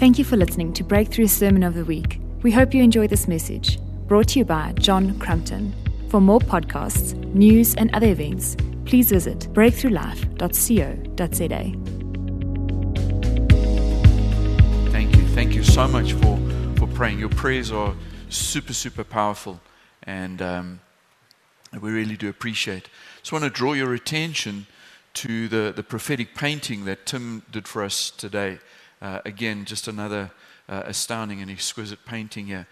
Thank you for listening to Breakthrough Sermon of the Week. We hope you enjoy this message, brought to you by John Crumpton. For more podcasts, news, and other events, please visit breakthroughlife.co.za. Thank you. Thank you so much for, for praying. Your prayers are super, super powerful, and um, we really do appreciate. Just want to draw your attention to the, the prophetic painting that Tim did for us today. Uh, again, just another uh, astounding and exquisite painting here.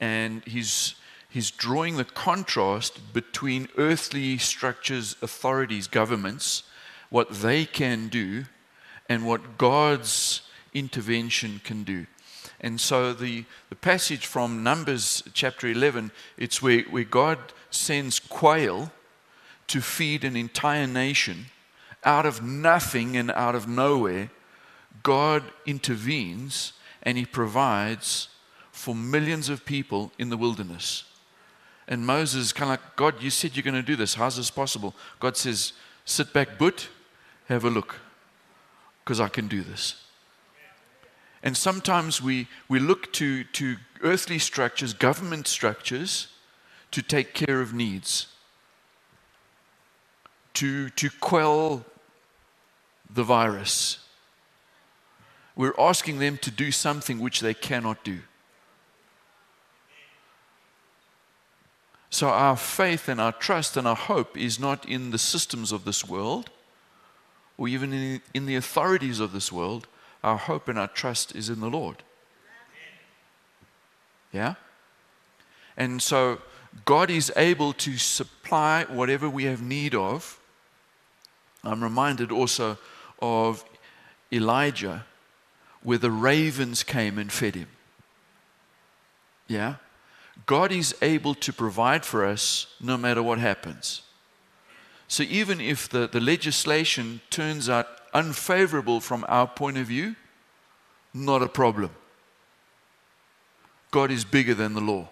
And he's, he's drawing the contrast between earthly structures, authorities, governments, what they can do, and what God's intervention can do. And so the, the passage from Numbers chapter 11, it's where, where God sends quail to feed an entire nation out of nothing and out of nowhere God intervenes and He provides for millions of people in the wilderness. And Moses is kind of like, God, you said you're going to do this. How's this possible? God says, sit back, but have a look, because I can do this. And sometimes we, we look to, to earthly structures, government structures, to take care of needs, to, to quell the virus, we're asking them to do something which they cannot do. So our faith and our trust and our hope is not in the systems of this world or even in, in the authorities of this world. Our hope and our trust is in the Lord. Yeah? And so God is able to supply whatever we have need of. I'm reminded also of Elijah where the ravens came and fed him. Yeah? God is able to provide for us no matter what happens. So even if the, the legislation turns out unfavorable from our point of view, not a problem. God is bigger than the law.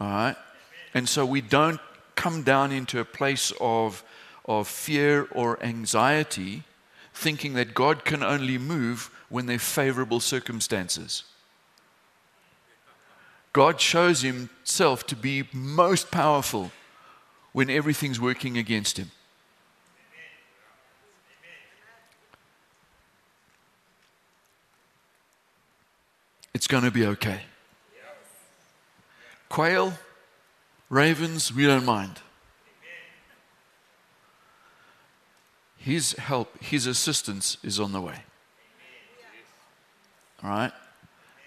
All right? And so we don't come down into a place of, of fear or anxiety thinking that God can only move when there are favorable circumstances. God shows himself to be most powerful when everything's working against him. It's going to be okay. Quail, ravens, we don't mind. His help, His assistance is on the way. All right?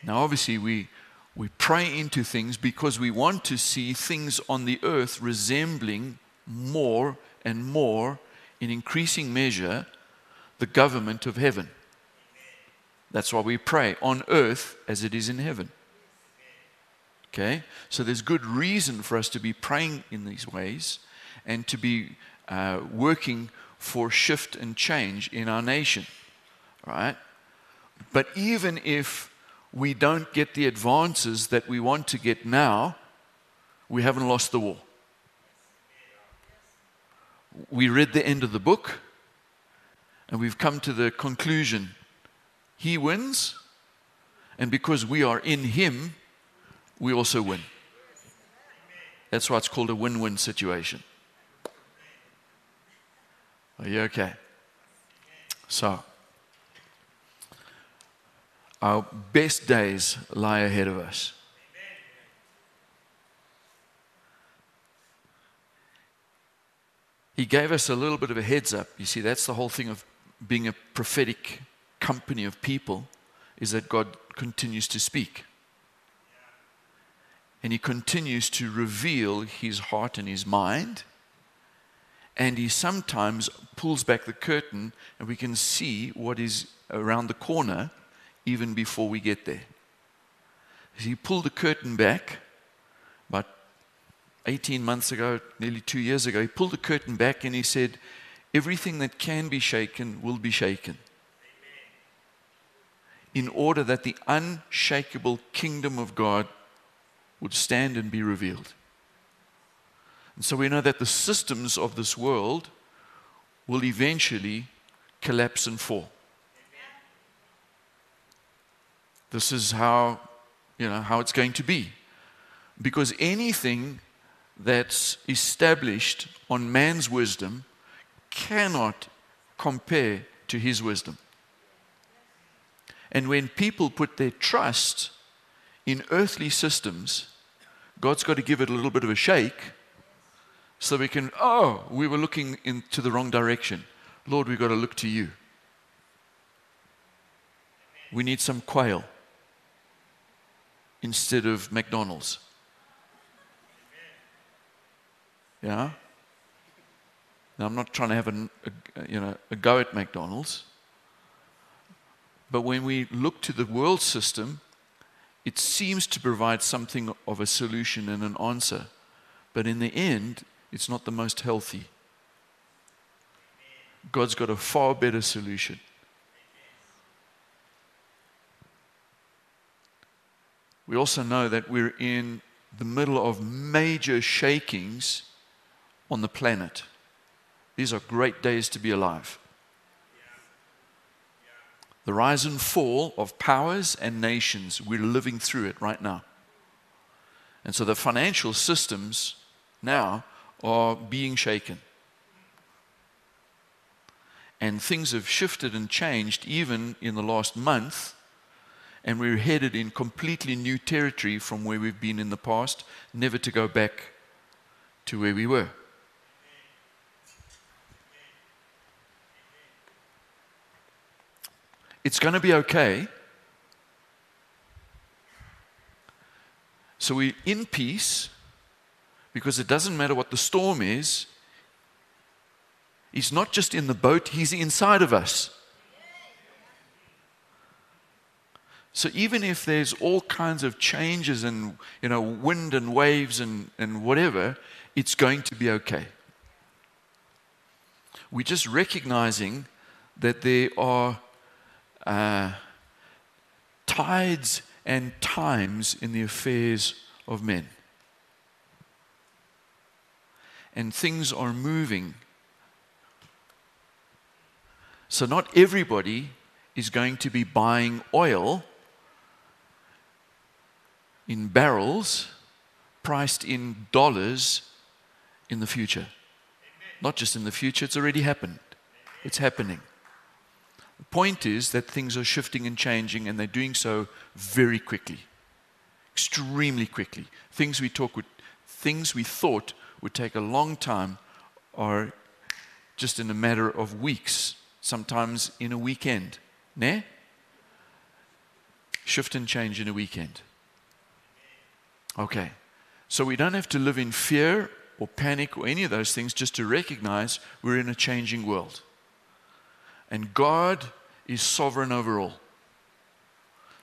Now, obviously, we, we pray into things because we want to see things on the earth resembling more and more, in increasing measure, the government of heaven. That's why we pray on earth as it is in heaven. Okay? So there's good reason for us to be praying in these ways and to be uh, working for shift and change in our nation, right? But even if we don't get the advances that we want to get now, we haven't lost the war. We read the end of the book and we've come to the conclusion he wins, and because we are in him, we also win. That's why it's called a win win situation. Are you okay? So, our best days lie ahead of us. He gave us a little bit of a heads up. You see, that's the whole thing of being a prophetic company of people, is that God continues to speak. And He continues to reveal His heart and His mind and he sometimes pulls back the curtain and we can see what is around the corner even before we get there. He pulled the curtain back about 18 months ago, nearly two years ago. He pulled the curtain back and he said, Everything that can be shaken will be shaken. In order that the unshakable kingdom of God would stand and be revealed. And so we know that the systems of this world will eventually collapse and fall. this is how, you know, how it's going to be. Because anything that's established on man's wisdom cannot compare to his wisdom. And when people put their trust in earthly systems, God's got to give it a little bit of a shake so we can, oh, we were looking into the wrong direction. Lord, we've got to look to you. We need some quail instead of McDonald's. Yeah? Now, I'm not trying to have a, a, you know, a go at McDonald's. But when we look to the world system, it seems to provide something of a solution and an answer. But in the end, it's not the most healthy. God's got a far better solution. We also know that we're in the middle of major shakings on the planet. These are great days to be alive. The rise and fall of powers and nations, we're living through it right now. And so the financial systems now are being shaken. And things have shifted and changed even in the last month and we're headed in completely new territory from where we've been in the past, never to go back to where we were. It's going to be okay. So we're in peace because it doesn't matter what the storm is. He's not just in the boat, he's inside of us. So even if there's all kinds of changes and you know wind and waves and, and whatever, it's going to be okay. We're just recognizing that there are uh, tides and times in the affairs of men. And things are moving. So, not everybody is going to be buying oil in barrels, priced in dollars in the future. Not just in the future, it's already happened. It's happening. The point is that things are shifting and changing, and they're doing so very quickly, extremely quickly. Things we talk with, things we thought would take a long time are just in a matter of weeks, sometimes in a weekend. Ne? Shift and change in a weekend. Okay. So we don't have to live in fear or panic or any of those things just to recognize we're in a changing world. And God is sovereign over all.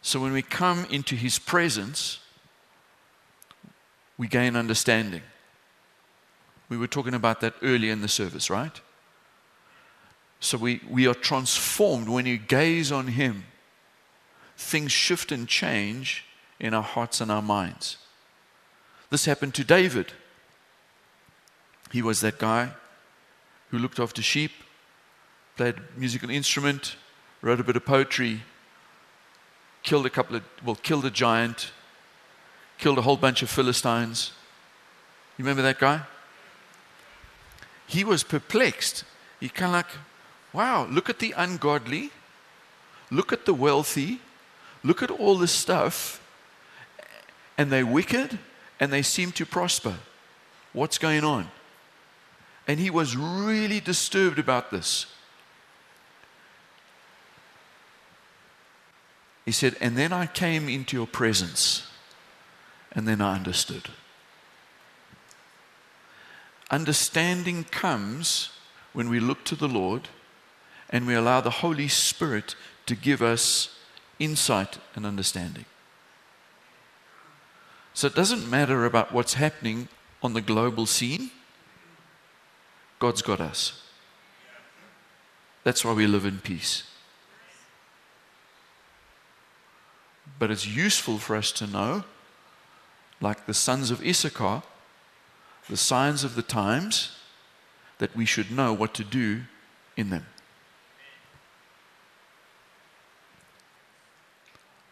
So when we come into His presence, we gain understanding. We were talking about that earlier in the service, right? So we, we are transformed when you gaze on Him. Things shift and change in our hearts and our minds. This happened to David. He was that guy who looked after sheep, played musical instrument, wrote a bit of poetry, killed a couple of, well, killed a giant, killed a whole bunch of Philistines. You remember that guy? He was perplexed. He kind of like, wow, look at the ungodly, look at the wealthy, look at all this stuff, and they're wicked and they seem to prosper. What's going on? And he was really disturbed about this. He said, And then I came into your presence, and then I understood. Understanding comes when we look to the Lord and we allow the Holy Spirit to give us insight and understanding. So it doesn't matter about what's happening on the global scene. God's got us. That's why we live in peace. But it's useful for us to know, like the sons of Issachar, the signs of the times, that we should know what to do in them.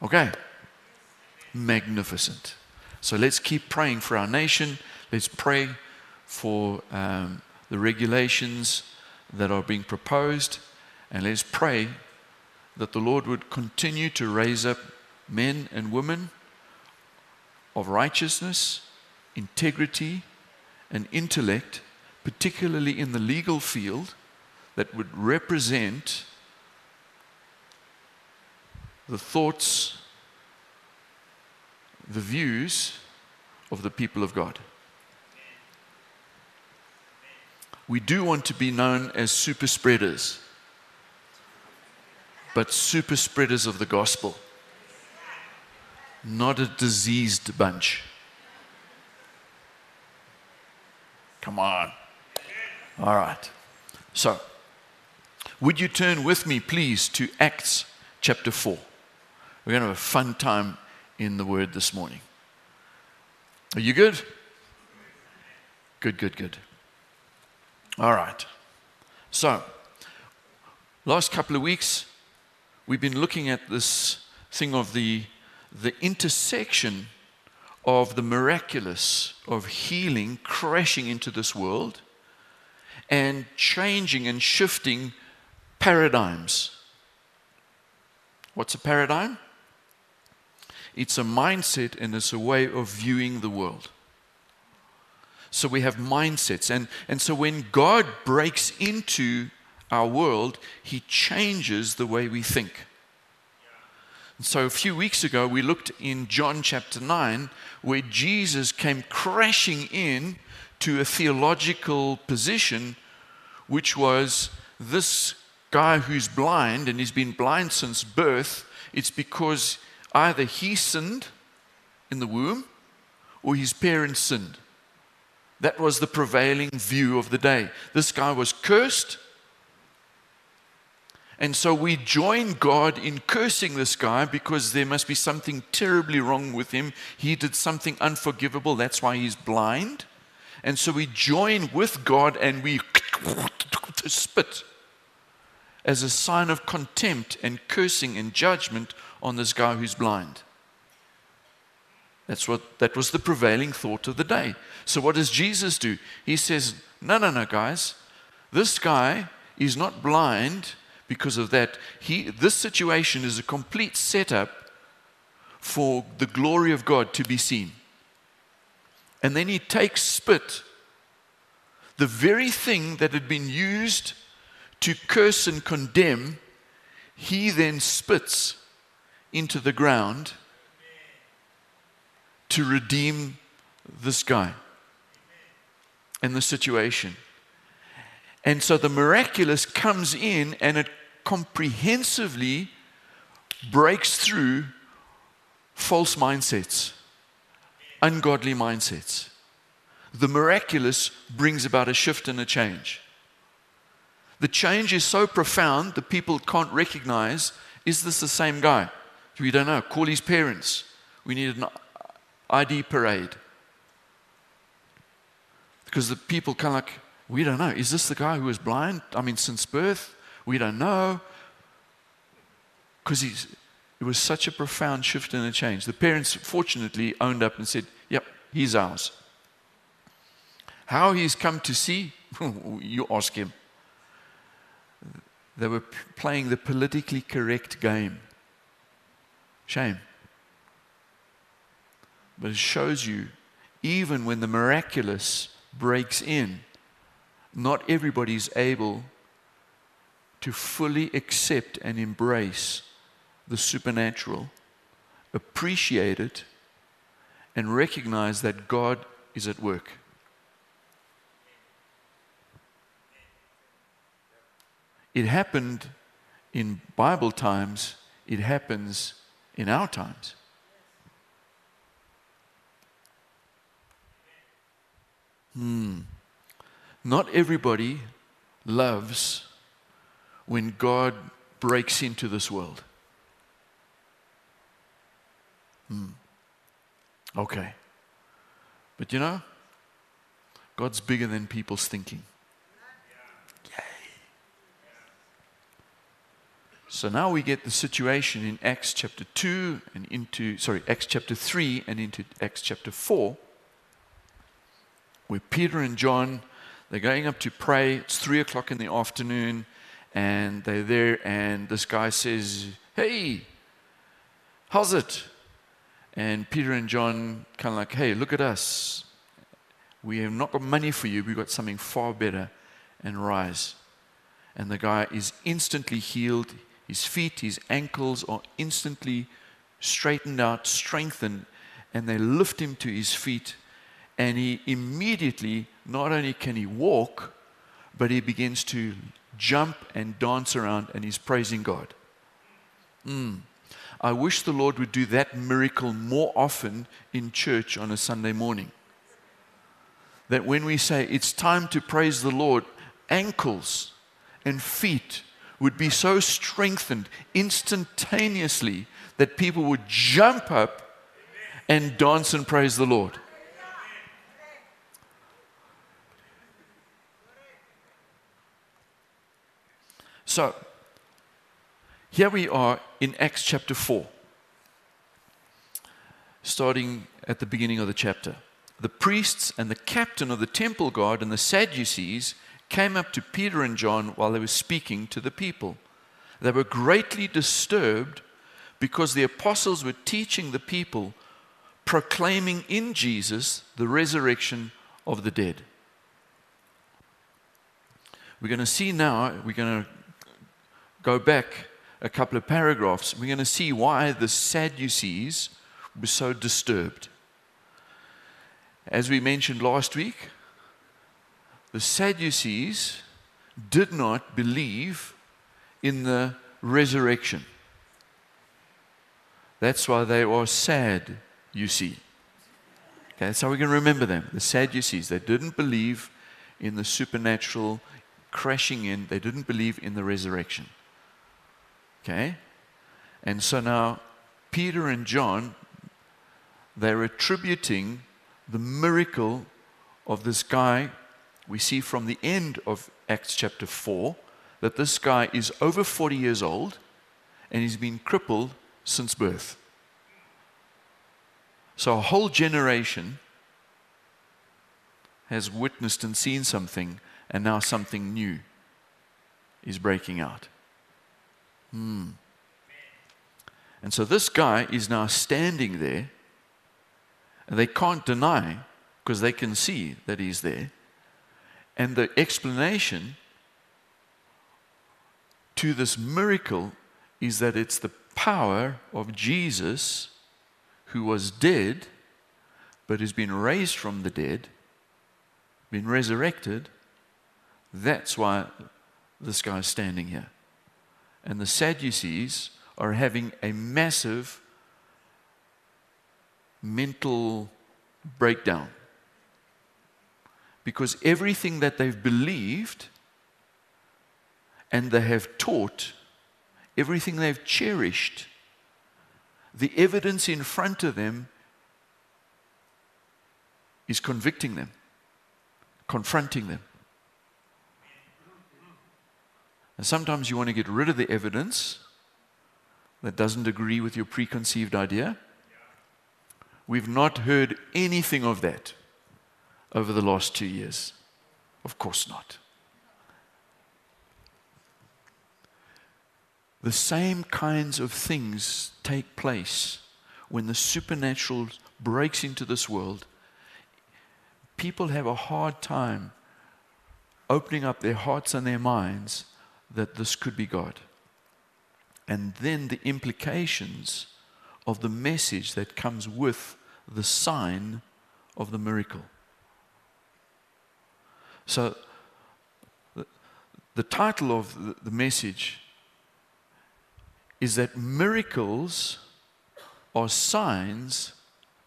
Okay? Magnificent. So let's keep praying for our nation. Let's pray for um, the regulations that are being proposed. And let's pray that the Lord would continue to raise up men and women of righteousness, integrity, and intellect, particularly in the legal field, that would represent the thoughts, the views of the people of God. We do want to be known as super spreaders, but super spreaders of the gospel, not a diseased bunch. Come on. All right. So, would you turn with me, please, to Acts chapter 4? We're going to have a fun time in the Word this morning. Are you good? Good, good, good. All right. So, last couple of weeks, we've been looking at this thing of the, the intersection of the miraculous of healing crashing into this world and changing and shifting paradigms. What's a paradigm? It's a mindset and it's a way of viewing the world. So we have mindsets. And, and so when God breaks into our world, He changes the way we think. So a few weeks ago, we looked in John chapter 9, where Jesus came crashing in to a theological position, which was this guy who's blind, and he's been blind since birth. It's because either he sinned in the womb or his parents sinned. That was the prevailing view of the day. This guy was cursed. And so we join God in cursing this guy because there must be something terribly wrong with him. He did something unforgivable. That's why he's blind. And so we join with God and we spit as a sign of contempt and cursing and judgment on this guy who's blind. That's what that was the prevailing thought of the day. So what does Jesus do? He says, "No, no, no, guys. This guy is not blind because of that. He this situation is a complete setup for the glory of God to be seen." And then he takes spit, the very thing that had been used to curse and condemn, he then spits into the ground to redeem this guy and the situation. And so the miraculous comes in and it comprehensively breaks through false mindsets, ungodly mindsets. The miraculous brings about a shift and a change. The change is so profound that people can't recognize is this the same guy? We don't know. Call his parents. We need an ID parade. Because the people kind of like, we don't know. Is this the guy who was blind? I mean, since birth? We don't know. Because it was such a profound shift and a change. The parents, fortunately, owned up and said, Yep, he's ours. How he's come to see, you ask him. They were playing the politically correct game. Shame. But it shows you, even when the miraculous breaks in, not everybody is able to fully accept and embrace the supernatural, appreciate it, and recognize that God is at work. It happened in Bible times, it happens in our times. Hmm. Not everybody loves when God breaks into this world. Hmm. Okay. But you know, God's bigger than people's thinking. So now we get the situation in Acts chapter 2 and into, sorry, Acts chapter 3 and into Acts chapter 4, where Peter and John, they're going up to pray. It's 3 o'clock in the afternoon, and they're there, and this guy says, Hey, how's it? And Peter and John kind of like, Hey, look at us. We have not got money for you, we've got something far better, and rise. And the guy is instantly healed his feet, his ankles are instantly straightened out, strengthened, and they lift him to his feet. And he immediately, not only can he walk, but he begins to jump and dance around and he's praising God. Mm. I wish the Lord would do that miracle more often in church on a Sunday morning. That when we say it's time to praise the Lord, ankles and feet would be so strengthened instantaneously that people would jump up and dance and praise the Lord. So, here we are in Acts chapter 4, starting at the beginning of the chapter. The priests and the captain of the temple guard and the Sadducees came up to Peter and John while they were speaking to the people. They were greatly disturbed because the apostles were teaching the people, proclaiming in Jesus the resurrection of the dead. We're going to see now, we're going to go back a couple of paragraphs. We're going to see why the Sadducees were so disturbed. As we mentioned last week, the Sadducees did not believe in the resurrection. That's why they are sad, you see. Okay, that's how we can remember them. The Sadducees, they didn't believe in the supernatural crashing in, they didn't believe in the resurrection. Okay? And so now, Peter and John, they're attributing the miracle of this guy we see from the end of Acts chapter 4 that this guy is over 40 years old and he's been crippled since birth. So a whole generation has witnessed and seen something, and now something new is breaking out. Hmm. And so this guy is now standing there, and they can't deny because they can see that he's there. And the explanation to this miracle is that it's the power of Jesus who was dead but has been raised from the dead, been resurrected. That's why this guy is standing here. And the Sadducees are having a massive mental breakdown because everything that they've believed and they have taught, everything they've cherished, the evidence in front of them is convicting them, confronting them. And sometimes you want to get rid of the evidence that doesn't agree with your preconceived idea. We've not heard anything of that over the last two years? Of course not. The same kinds of things take place when the supernatural breaks into this world. People have a hard time opening up their hearts and their minds that this could be God. And then the implications of the message that comes with the sign of the miracle. So, the, the title of the, the message is that miracles are signs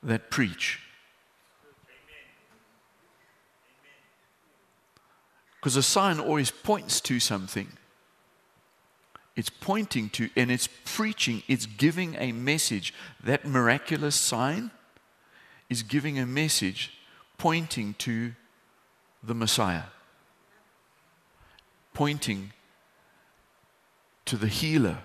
that preach. Because a sign always points to something it's pointing to and it's preaching, it's giving a message. That miraculous sign is giving a message pointing to the Messiah, pointing to the healer,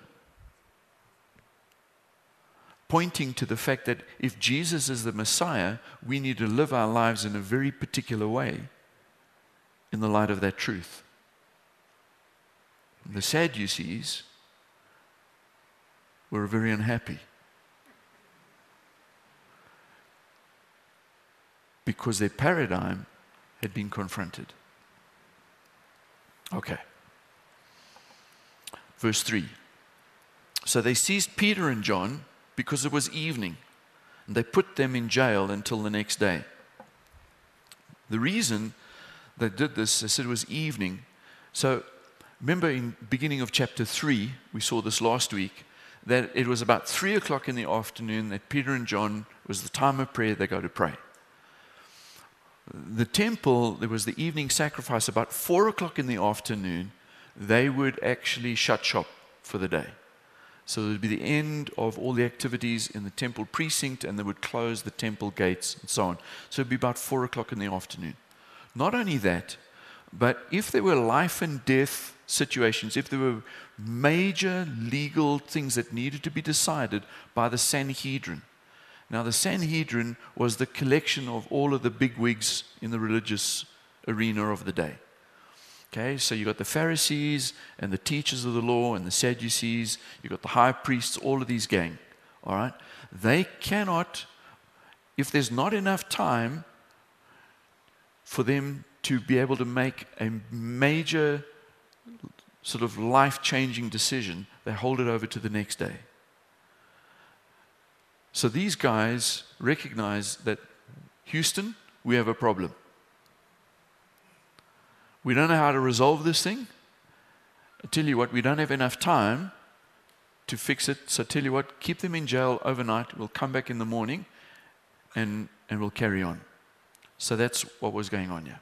pointing to the fact that if Jesus is the Messiah, we need to live our lives in a very particular way in the light of that truth. The Sadducees were very unhappy because their paradigm had been confronted. Okay. Verse 3. So they seized Peter and John because it was evening, and they put them in jail until the next day. The reason they did this, they said it was evening. So remember in beginning of chapter 3, we saw this last week, that it was about 3 o'clock in the afternoon that Peter and John, was the time of prayer, they go to pray. The temple, there was the evening sacrifice about 4 o'clock in the afternoon, they would actually shut shop for the day. So it would be the end of all the activities in the temple precinct, and they would close the temple gates and so on. So it would be about 4 o'clock in the afternoon. Not only that, but if there were life and death situations, if there were major legal things that needed to be decided by the Sanhedrin. Now, the Sanhedrin was the collection of all of the bigwigs in the religious arena of the day. Okay, so you got the Pharisees and the teachers of the law and the Sadducees, you got the high priests, all of these gang. All right? They cannot, if there's not enough time for them to be able to make a major sort of life changing decision, they hold it over to the next day. So these guys recognize that Houston, we have a problem. We don't know how to resolve this thing. I tell you what, we don't have enough time to fix it. So tell you what, keep them in jail overnight. We'll come back in the morning and, and we'll carry on. So that's what was going on here.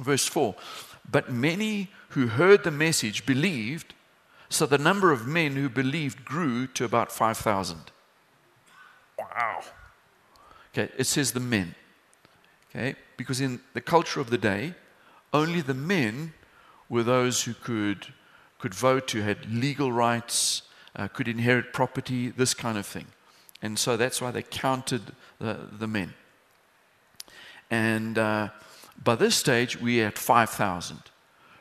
Verse 4 But many who heard the message believed, so the number of men who believed grew to about 5,000. Wow. Okay, it says the men. Okay, because in the culture of the day, only the men were those who could, could vote, who had legal rights, uh, could inherit property, this kind of thing. And so that's why they counted the, the men. And uh, by this stage, we're at 5,000.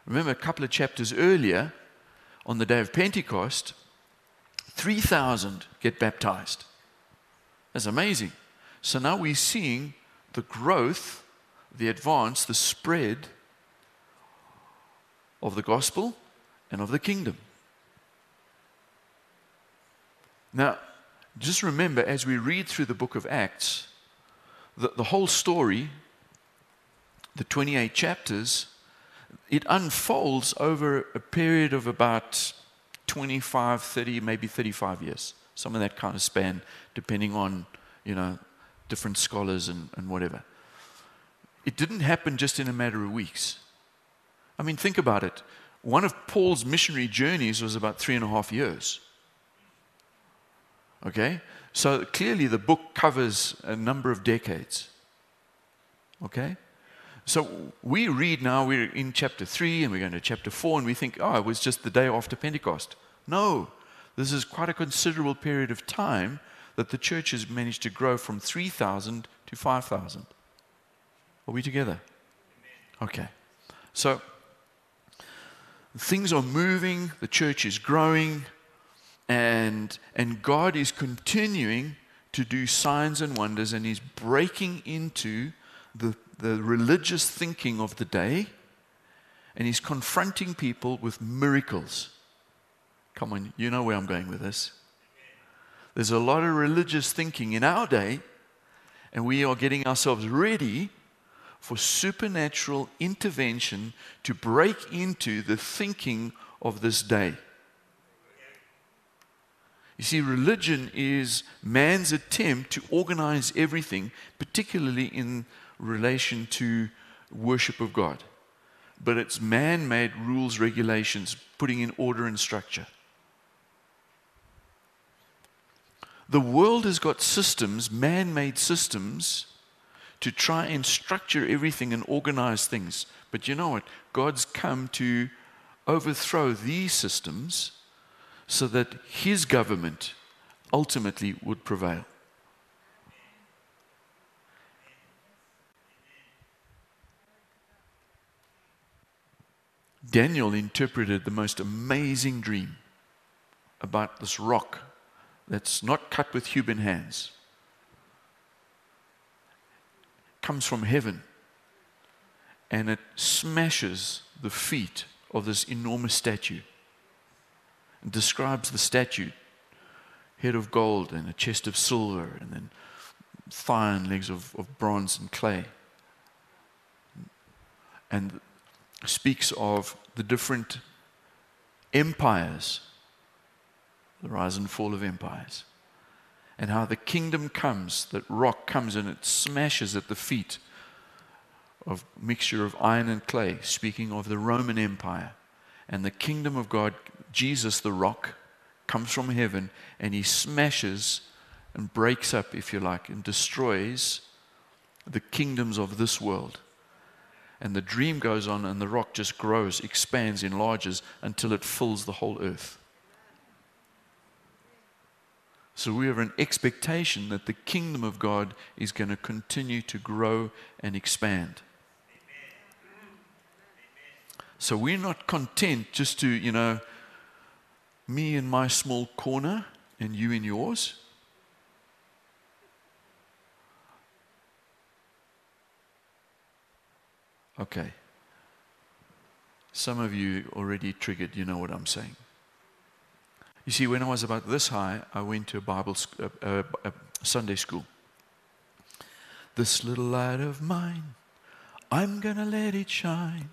Remember, a couple of chapters earlier, on the day of Pentecost, 3,000 get baptized. That's amazing. So now we're seeing the growth, the advance, the spread of the gospel and of the kingdom. Now, just remember as we read through the book of Acts, the, the whole story, the 28 chapters, it unfolds over a period of about 25, 30, maybe 35 years. Some of that kind of span, depending on, you know, different scholars and, and whatever. It didn't happen just in a matter of weeks. I mean, think about it. One of Paul's missionary journeys was about three and a half years. Okay? So clearly the book covers a number of decades. Okay? So we read now, we're in chapter 3 and we're going to chapter 4, and we think, oh, it was just the day after Pentecost. No, this is quite a considerable period of time that the church has managed to grow from 3,000 to 5,000. Are we together? Okay. So things are moving, the church is growing, and, and God is continuing to do signs and wonders, and He's breaking into the, the religious thinking of the day, and He's confronting people with miracles. Come on, you know where I'm going with this. There's a lot of religious thinking in our day, and we are getting ourselves ready for supernatural intervention to break into the thinking of this day. You see, religion is man's attempt to organize everything, particularly in relation to worship of God. But it's man made rules, regulations, putting in order and structure. The world has got systems, man made systems, to try and structure everything and organize things. But you know what? God's come to overthrow these systems so that His government, ultimately would prevail. Daniel interpreted the most amazing dream about this rock that's not cut with human hands. Comes from heaven and it smashes the feet of this enormous statue. It describes the statue head of gold and a chest of silver, and then thigh and legs of, of bronze and clay. And speaks of the different empires, the rise and fall of empires, and how the kingdom comes, that rock comes and it smashes at the feet of mixture of iron and clay, speaking of the Roman Empire. And the kingdom of God, Jesus the rock, comes from heaven and he smashes and breaks up, if you like, and destroys the kingdoms of this world. And the dream goes on, and the rock just grows, expands, enlarges until it fills the whole earth. So we have an expectation that the kingdom of God is going to continue to grow and expand. So we're not content just to, you know, me in my small corner and you in yours. Okay. Some of you already triggered, you know what I'm saying. You see, when I was about this high, I went to a Bible sc- uh, uh, uh, Sunday school. This little light of mine, I'm gonna let it shine.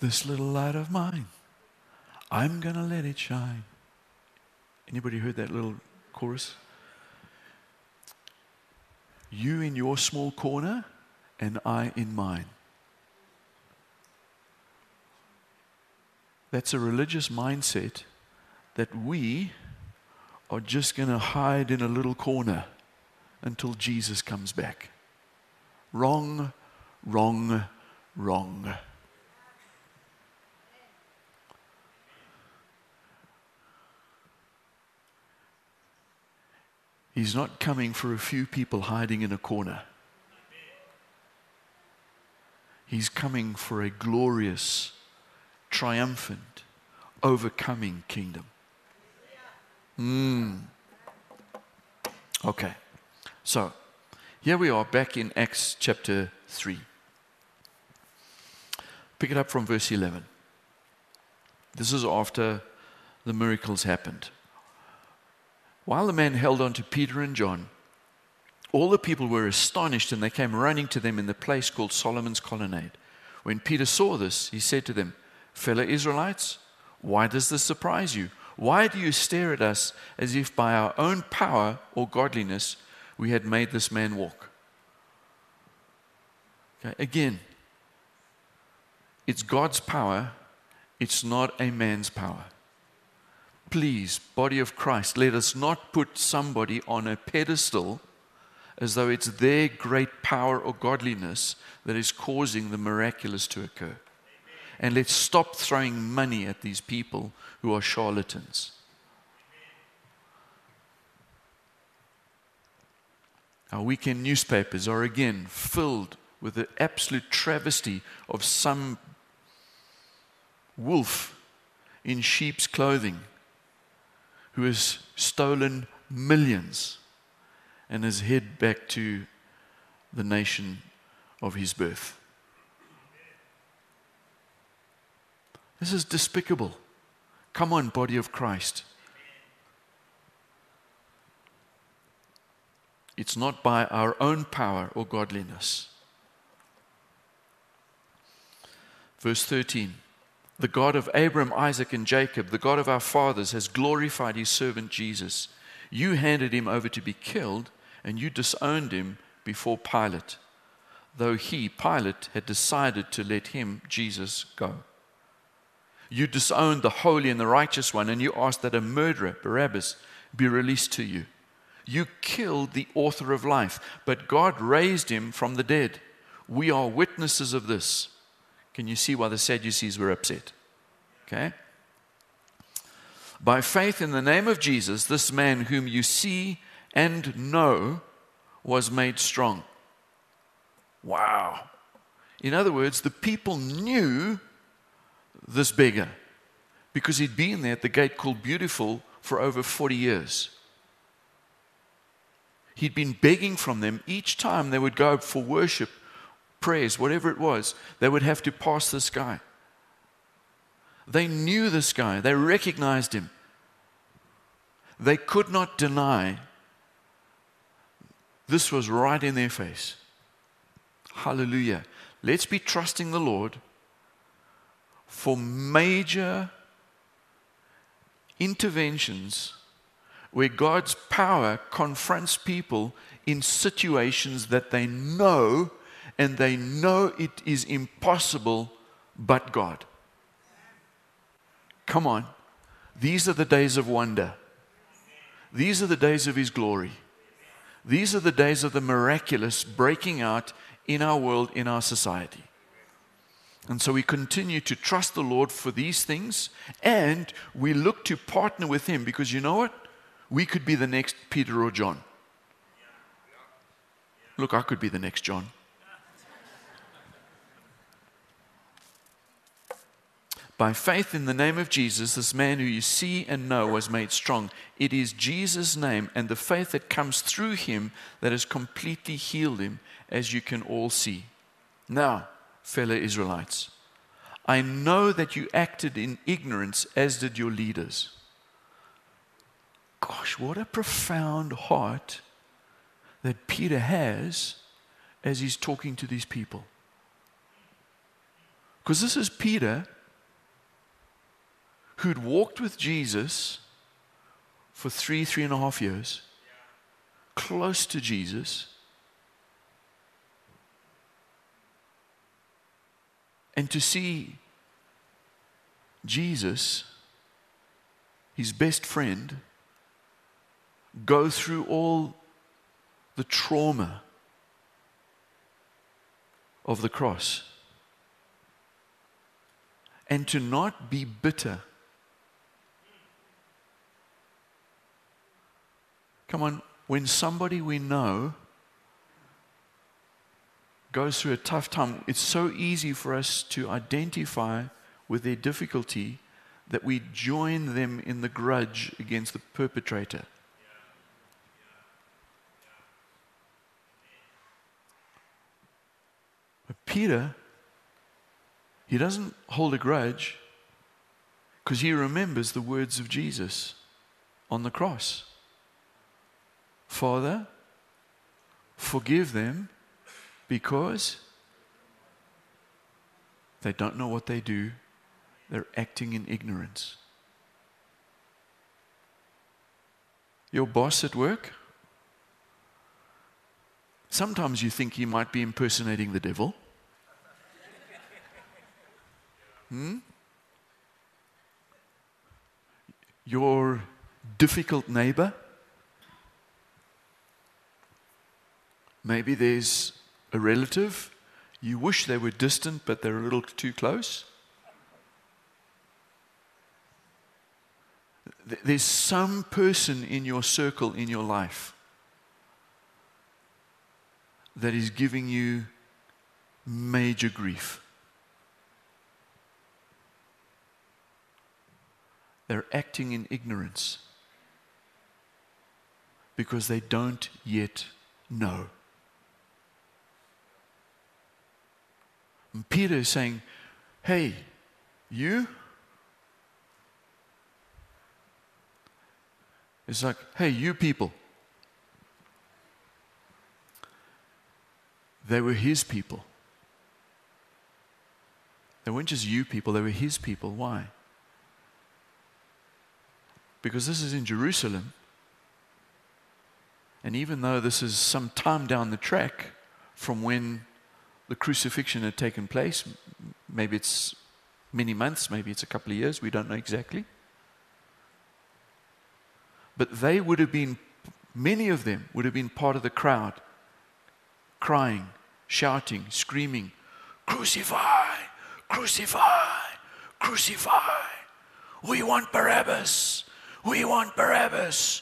This little light of mine, I'm gonna let it shine. Anybody heard that little chorus? You in your small corner, and I in mine. That's a religious mindset that we are just going to hide in a little corner until Jesus comes back. Wrong, wrong, wrong. He's not coming for a few people hiding in a corner. He's coming for a glorious, triumphant, overcoming kingdom. Mm. Okay. So, here we are back in Acts chapter 3. Pick it up from verse 11. This is after the miracles happened. While the man held on to Peter and John, all the people were astonished and they came running to them in the place called Solomon's Colonnade. When Peter saw this, he said to them, Fellow Israelites, why does this surprise you? Why do you stare at us as if by our own power or godliness we had made this man walk? Okay, again, it's God's power, it's not a man's power. Please, body of Christ, let us not put somebody on a pedestal as though it's their great power or godliness that is causing the miraculous to occur. And let's stop throwing money at these people who are charlatans. Our weekend newspapers are again filled with the absolute travesty of some wolf in sheep's clothing who has stolen millions and his head back to the nation of his birth. This is despicable. Come on, body of Christ. It's not by our own power or godliness. Verse 13 The God of Abraham, Isaac, and Jacob, the God of our fathers, has glorified his servant Jesus. You handed him over to be killed and you disowned him before Pilate, though he, Pilate, had decided to let him, Jesus, go. You disowned the holy and the righteous one, and you asked that a murderer, Barabbas, be released to you. You killed the author of life, but God raised him from the dead. We are witnesses of this. Can you see why the Sadducees were upset? Okay? By faith in the name of Jesus, this man whom you see and know was made strong. Wow. In other words, the people knew this beggar because he'd been there at the gate called Beautiful for over 40 years. He'd been begging from them each time they would go for worship, prayers, whatever it was, they would have to pass this guy. They knew this guy, they recognized him. They could not deny this was right in their face. Hallelujah. Let's be trusting the Lord for major interventions where God's power confronts people in situations that they know and they know it is impossible but God. Come on. These are the days of wonder. These are the days of His glory. These are the days of the miraculous breaking out in our world, in our society. And so we continue to trust the Lord for these things and we look to partner with Him because you know what? We could be the next Peter or John. Look, I could be the next John. By faith in the name of Jesus, this man who you see and know was made strong. It is Jesus' name and the faith that comes through him that has completely healed him, as you can all see. Now, fellow Israelites, I know that you acted in ignorance, as did your leaders. Gosh, what a profound heart that Peter has as he's talking to these people. Because this is Peter who'd walked with Jesus for three, three and a half years, close to Jesus. And to see Jesus, his best friend, go through all the trauma of the cross and to not be bitter. Come on, when somebody we know goes through a tough time, it's so easy for us to identify with their difficulty that we join them in the grudge against the perpetrator. But Peter, he doesn't hold a grudge because he remembers the words of Jesus on the cross Father, forgive them because they don't know what they do, they're acting in ignorance. Your boss at work, sometimes you think he might be impersonating the devil. Hmm? Your difficult neighbor, maybe there's a relative. You wish they were distant, but they're a little too close. There's some person in your circle, in your life, that is giving you major grief. They're acting in ignorance because they don't yet know. And Peter is saying, Hey, you? It's like, Hey, you people. They were his people. They weren't just you people, they were his people. Why? Because this is in Jerusalem. And even though this is some time down the track from when the crucifixion had taken place. Maybe it's many months, maybe it's a couple of years, we don't know exactly. But they would have been, many of them would have been part of the crowd, crying, shouting, screaming, Crucify! Crucify! Crucify! We want Barabbas! We want Barabbas.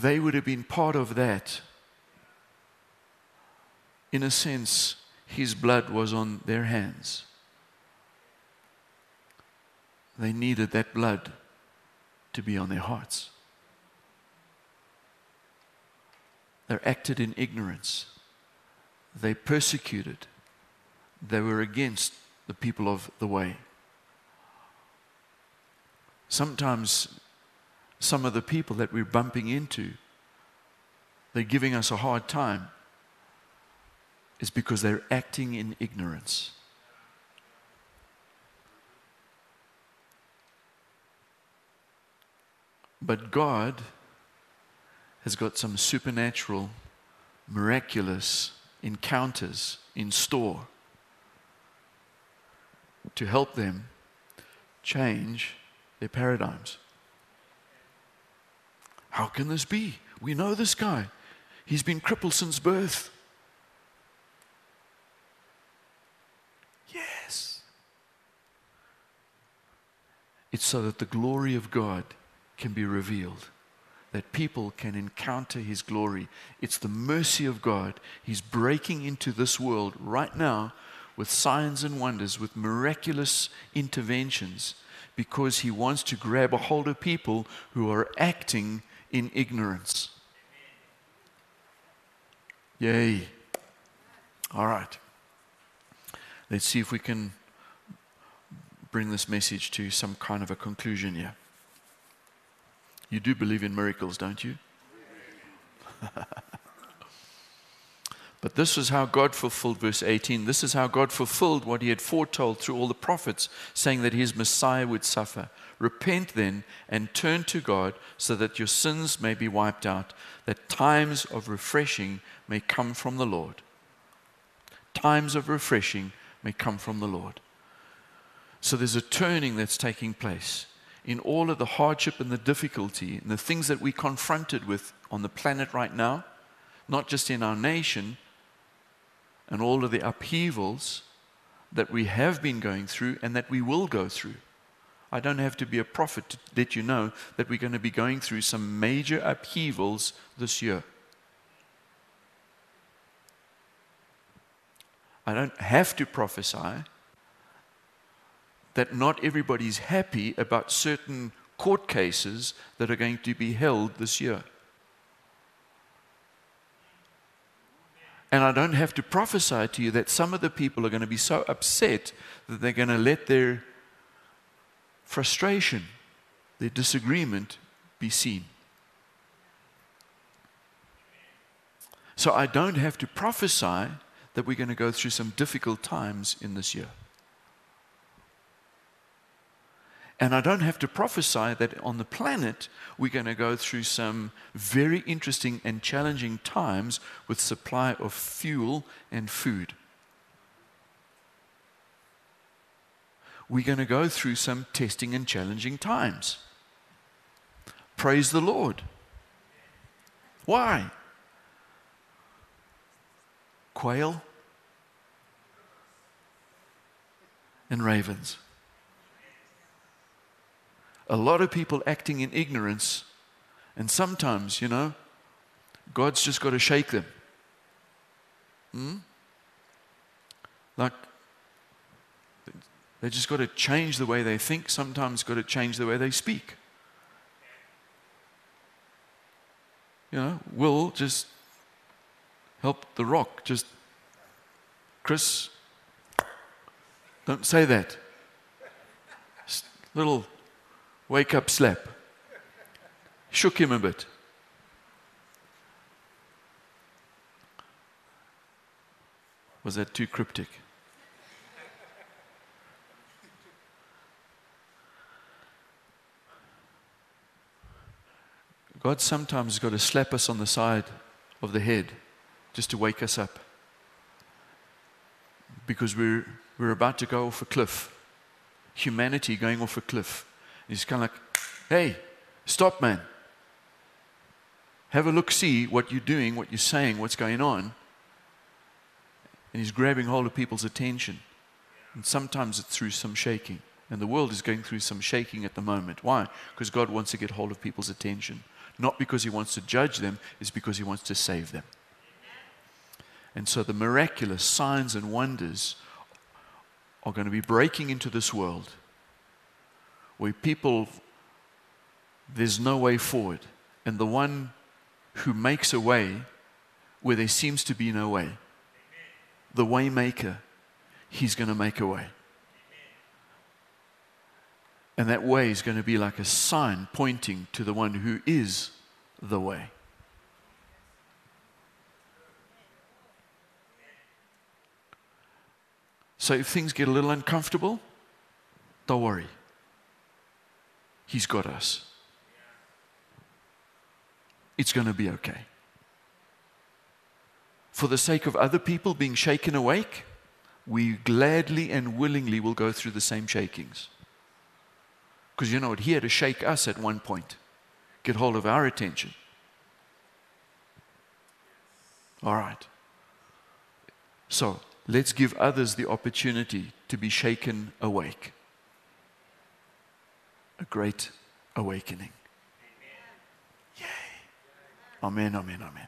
They would have been part of that. In a sense, his blood was on their hands. They needed that blood to be on their hearts. They acted in ignorance. They persecuted. They were against the people of the way. Sometimes some of the people that we're bumping into, they're giving us a hard time, is because they're acting in ignorance. But God has got some supernatural, miraculous encounters in store to help them change their paradigms. How can this be? We know this guy. He's been crippled since birth. Yes. It's so that the glory of God can be revealed, that people can encounter His glory. It's the mercy of God. He's breaking into this world right now with signs and wonders, with miraculous interventions, because He wants to grab a hold of people who are acting in ignorance. Yay. All right. Let's see if we can bring this message to some kind of a conclusion here. You do believe in miracles, don't you? but this is how God fulfilled, verse 18. This is how God fulfilled what he had foretold through all the prophets, saying that his Messiah would suffer. Repent then and turn to God so that your sins may be wiped out, that times of refreshing may come from the Lord. Times of refreshing may come from the Lord. So there's a turning that's taking place in all of the hardship and the difficulty and the things that we're confronted with on the planet right now, not just in our nation, and all of the upheavals that we have been going through and that we will go through. I don't have to be a prophet to let you know that we're going to be going through some major upheavals this year. I don't have to prophesy that not everybody's happy about certain court cases that are going to be held this year. And I don't have to prophesy to you that some of the people are going to be so upset that they're going to let their frustration, their disagreement be seen. So I don't have to prophesy that we're going to go through some difficult times in this year. And I don't have to prophesy that on the planet we're going to go through some very interesting and challenging times with supply of fuel and food. We're going to go through some testing and challenging times. Praise the Lord. Why? Quail and ravens. A lot of people acting in ignorance, and sometimes, you know, God's just got to shake them. Hmm? Like they just got to change the way they think, sometimes got to change the way they speak. You know, will just help the rock. Just, Chris, don't say that. Just little wake up slap. Shook him a bit. Was that too cryptic? God sometimes has got to slap us on the side of the head just to wake us up. Because we're, we're about to go off a cliff. Humanity going off a cliff. He's kind of like, hey, stop, man. Have a look, see what you're doing, what you're saying, what's going on. And he's grabbing hold of people's attention. And sometimes it's through some shaking. And the world is going through some shaking at the moment. Why? Because God wants to get hold of people's attention. Not because He wants to judge them, it's because He wants to save them. And so the miraculous signs and wonders are going to be breaking into this world where people, there's no way forward. And the one who makes a way where there seems to be no way, the waymaker, he's going to make a way. And that way is going to be like a sign pointing to the one who is the way. So if things get a little uncomfortable, don't worry. He's got us. It's going to be okay. For the sake of other people being shaken awake, we gladly and willingly will go through the same shakings. Because you know what? He had to shake us at one point, get hold of our attention. All right. So let's give others the opportunity to be shaken awake. A great awakening. Yay. Amen, amen, amen.